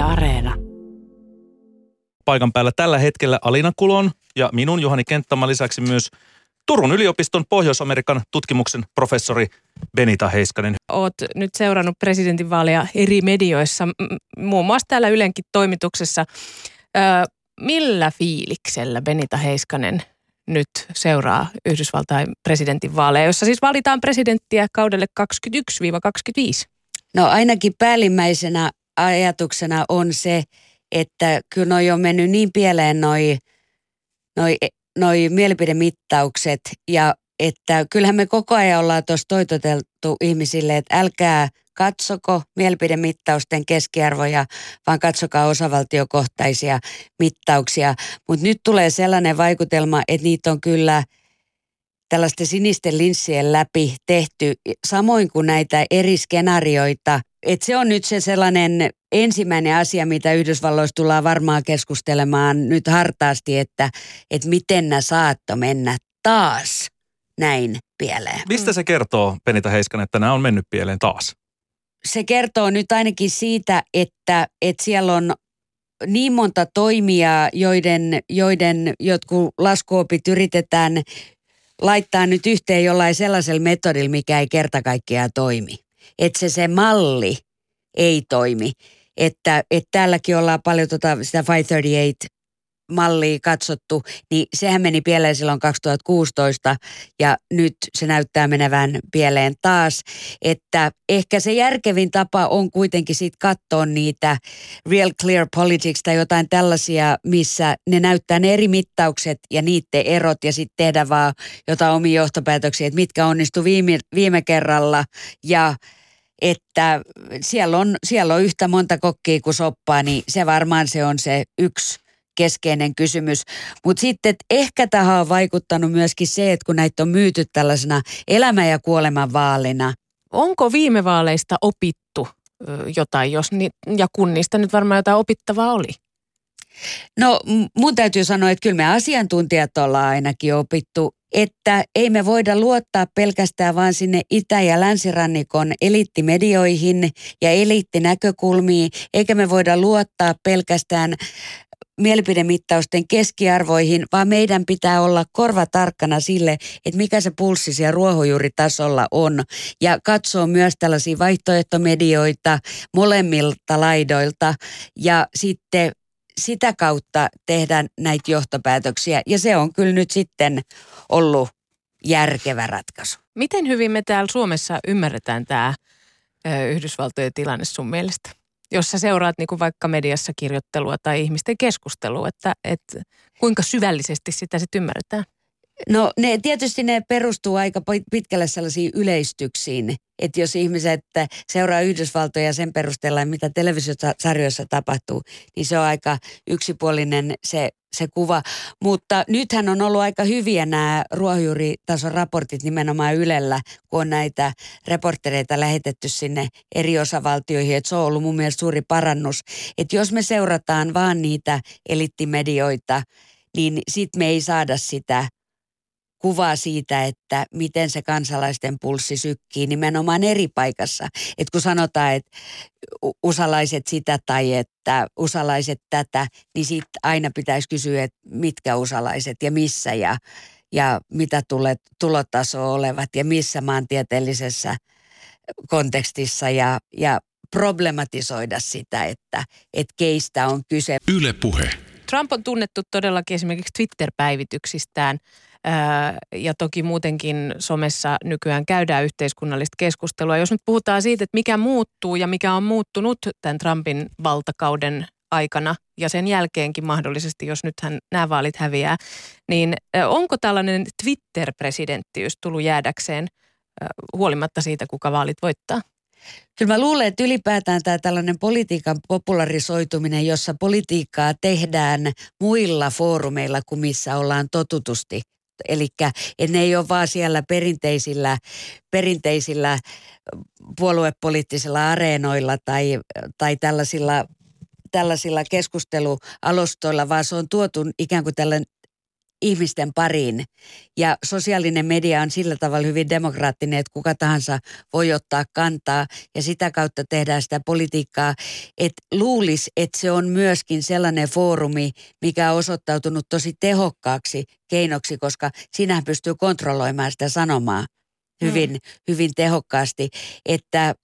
Yle Areena. Paikan päällä tällä hetkellä Alina Kulon ja minun Juhani Kenttämän lisäksi myös Turun yliopiston Pohjois-Amerikan tutkimuksen professori Benita Heiskanen. Oot nyt seurannut presidentinvaaleja eri medioissa, muun muassa täällä Ylenkin toimituksessa. Ö, millä fiiliksellä Benita Heiskanen nyt seuraa Yhdysvaltain presidentinvaaleja, jossa siis valitaan presidenttiä kaudelle 21-25? No ainakin päällimmäisenä ajatuksena on se, että kyllä noi on mennyt niin pieleen noi, noi, noi mielipidemittaukset ja että kyllähän me koko ajan ollaan tuossa toitoteltu ihmisille, että älkää katsoko mielipidemittausten keskiarvoja, vaan katsokaa osavaltiokohtaisia mittauksia. Mutta nyt tulee sellainen vaikutelma, että niitä on kyllä tällaisten sinisten linssien läpi tehty, samoin kuin näitä eri skenaarioita. Et se on nyt se sellainen ensimmäinen asia, mitä Yhdysvalloissa tullaan varmaan keskustelemaan nyt hartaasti, että, että miten nämä saatto mennä taas näin pieleen. Mistä se kertoo, Penita Heiskanen, että nämä on mennyt pieleen taas? Se kertoo nyt ainakin siitä, että, että siellä on niin monta toimijaa, joiden, joiden jotkut laskuopit yritetään laittaa nyt yhteen jollain sellaisella metodilla, mikä ei kerta kaikkiaan toimi. Että se se malli ei toimi. Että, että täälläkin ollaan paljon tota, sitä 538 mallia katsottu, niin sehän meni pieleen silloin 2016 ja nyt se näyttää menevän pieleen taas. Että ehkä se järkevin tapa on kuitenkin sitten katsoa niitä Real Clear Politics tai jotain tällaisia, missä ne näyttää ne eri mittaukset ja niiden erot ja sitten tehdä vaan jotain omia johtopäätöksiä, että mitkä onnistu viime, viime kerralla ja että siellä on, siellä on yhtä monta kokkia kuin soppaa, niin se varmaan se on se yksi keskeinen kysymys. Mutta sitten että ehkä tähän on vaikuttanut myöskin se, että kun näitä on myyty tällaisena elämä- ja kuoleman vaalina. Onko viime vaaleista opittu jotain, jos ni, ja kun niistä nyt varmaan jotain opittavaa oli? No mun täytyy sanoa, että kyllä me asiantuntijat ollaan ainakin opittu, että ei me voida luottaa pelkästään vaan sinne itä- ja länsirannikon eliittimedioihin ja eliittinäkökulmiin, eikä me voida luottaa pelkästään mielipidemittausten keskiarvoihin, vaan meidän pitää olla korva tarkkana sille, että mikä se pulssi siellä ruohonjuuritasolla on. Ja katsoa myös tällaisia vaihtoehtomedioita molemmilta laidoilta ja sitten sitä kautta tehdä näitä johtopäätöksiä. Ja se on kyllä nyt sitten ollut järkevä ratkaisu. Miten hyvin me täällä Suomessa ymmärretään tämä Yhdysvaltojen tilanne sun mielestä? Jos sä seuraat niin kuin vaikka mediassa kirjoittelua tai ihmisten keskustelua, että, että kuinka syvällisesti sitä sitten ymmärretään? No ne, tietysti ne perustuu aika pitkälle sellaisiin yleistyksiin, että jos ihmiset seuraa Yhdysvaltoja sen perusteella, mitä televisiosarjoissa tapahtuu, niin se on aika yksipuolinen se, se kuva. Mutta nythän on ollut aika hyviä nämä ruohonjuuritason raportit nimenomaan Ylellä, kun on näitä reportereita lähetetty sinne eri osavaltioihin. Että se on ollut mun mielestä suuri parannus. Että jos me seurataan vaan niitä elittimedioita, niin sit me ei saada sitä kuvaa siitä, että miten se kansalaisten pulssi sykkii nimenomaan eri paikassa. Että kun sanotaan, että usalaiset sitä tai että usalaiset tätä, niin sitten aina pitäisi kysyä, että mitkä usalaiset ja missä ja, ja mitä tulee, tulotaso olevat ja missä maantieteellisessä kontekstissa ja, ja problematisoida sitä, että, että keistä on kyse. Yle puhe. Trump on tunnettu todellakin esimerkiksi Twitter-päivityksistään – ja toki muutenkin somessa nykyään käydään yhteiskunnallista keskustelua. Jos nyt puhutaan siitä, että mikä muuttuu ja mikä on muuttunut tämän Trumpin valtakauden aikana ja sen jälkeenkin mahdollisesti, jos nythän nämä vaalit häviää, niin onko tällainen Twitter-presidenttiys tullut jäädäkseen huolimatta siitä, kuka vaalit voittaa? Kyllä mä luulen, että ylipäätään tämä tällainen politiikan popularisoituminen, jossa politiikkaa tehdään muilla foorumeilla kuin missä ollaan totutusti Eli ne ei ole vaan siellä perinteisillä, perinteisillä puoluepoliittisilla areenoilla tai, tai tällaisilla, tällaisilla keskustelualustoilla, vaan se on tuotu ikään kuin tällainen ihmisten pariin. Ja sosiaalinen media on sillä tavalla hyvin demokraattinen, että kuka tahansa voi ottaa kantaa ja sitä kautta tehdään sitä politiikkaa. Että luulisi, että se on myöskin sellainen foorumi, mikä on osoittautunut tosi tehokkaaksi keinoksi, koska sinähän pystyy kontrolloimaan sitä sanomaa hyvin, mm. hyvin tehokkaasti, että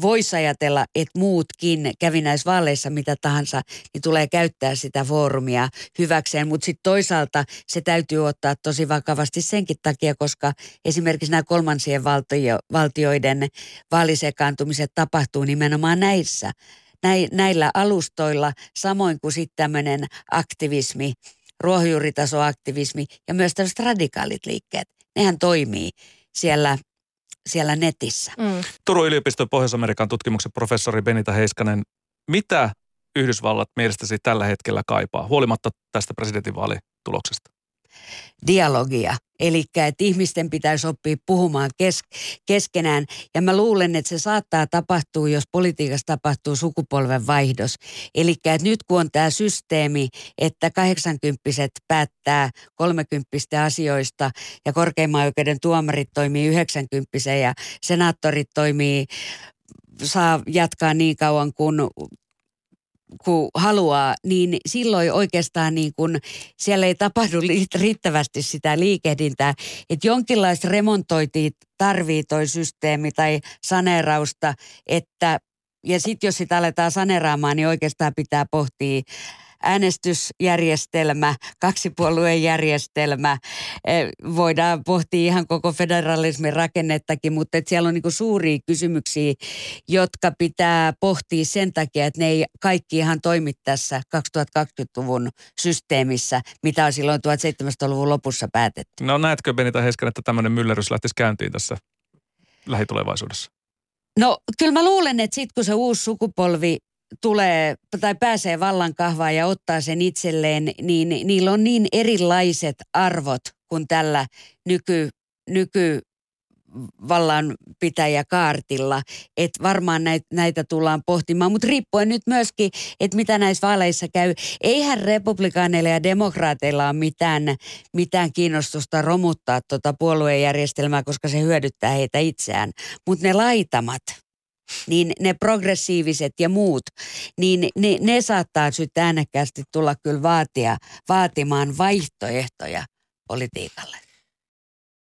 voisi ajatella, että muutkin kävi näissä vaaleissa mitä tahansa, niin tulee käyttää sitä foorumia hyväkseen. Mutta sitten toisaalta se täytyy ottaa tosi vakavasti senkin takia, koska esimerkiksi nämä kolmansien valtio, valtioiden vaalisekaantumiset tapahtuu nimenomaan näissä. Näillä alustoilla, samoin kuin sitten tämmöinen aktivismi, ruohonjuuritasoaktivismi ja myös tällaiset radikaalit liikkeet. Nehän toimii siellä siellä netissä. Mm. Turun yliopiston Pohjois-Amerikan tutkimuksen professori Benita Heiskanen, mitä Yhdysvallat mielestäsi tällä hetkellä kaipaa, huolimatta tästä presidentinvaalituloksesta? Dialogia. Eli että ihmisten pitäisi oppia puhumaan kes, keskenään. Ja mä luulen, että se saattaa tapahtua, jos politiikassa tapahtuu sukupolven vaihdos. Eli että nyt kun on tämä systeemi, että 80 päättää 30 asioista ja korkeimman oikeuden tuomarit toimii 90 ja senaattorit toimii saa jatkaa niin kauan kuin kun haluaa, niin silloin oikeastaan niin kun siellä ei tapahdu riittävästi sitä liikehdintää. Että jonkinlaista remontointia tarvii toi systeemi tai saneerausta, että ja sitten jos sitä aletaan saneeraamaan, niin oikeastaan pitää pohtia äänestysjärjestelmä, kaksipuolueen järjestelmä. Eh, voidaan pohtia ihan koko federalismin rakennettakin, mutta että siellä on niin suuria kysymyksiä, jotka pitää pohtia sen takia, että ne ei kaikki ihan toimi tässä 2020-luvun systeemissä, mitä on silloin 1700-luvun lopussa päätetty. No näetkö Benita Hesken, että tämmöinen myllerys lähtisi käyntiin tässä lähitulevaisuudessa? No kyllä mä luulen, että sitten kun se uusi sukupolvi tulee tai pääsee vallan kahvaan ja ottaa sen itselleen, niin niillä on niin erilaiset arvot kuin tällä nyky, nyky kaartilla, että varmaan näitä, näitä tullaan pohtimaan, mutta riippuen nyt myöskin, että mitä näissä vaaleissa käy. Eihän republikaaneilla ja demokraateilla ole mitään, mitään kiinnostusta romuttaa tuota puoluejärjestelmää, koska se hyödyttää heitä itseään, mutta ne laitamat – niin ne progressiiviset ja muut, niin ne, ne saattaa sitten äänekkäästi tulla kyllä vaatia, vaatimaan vaihtoehtoja politiikalle.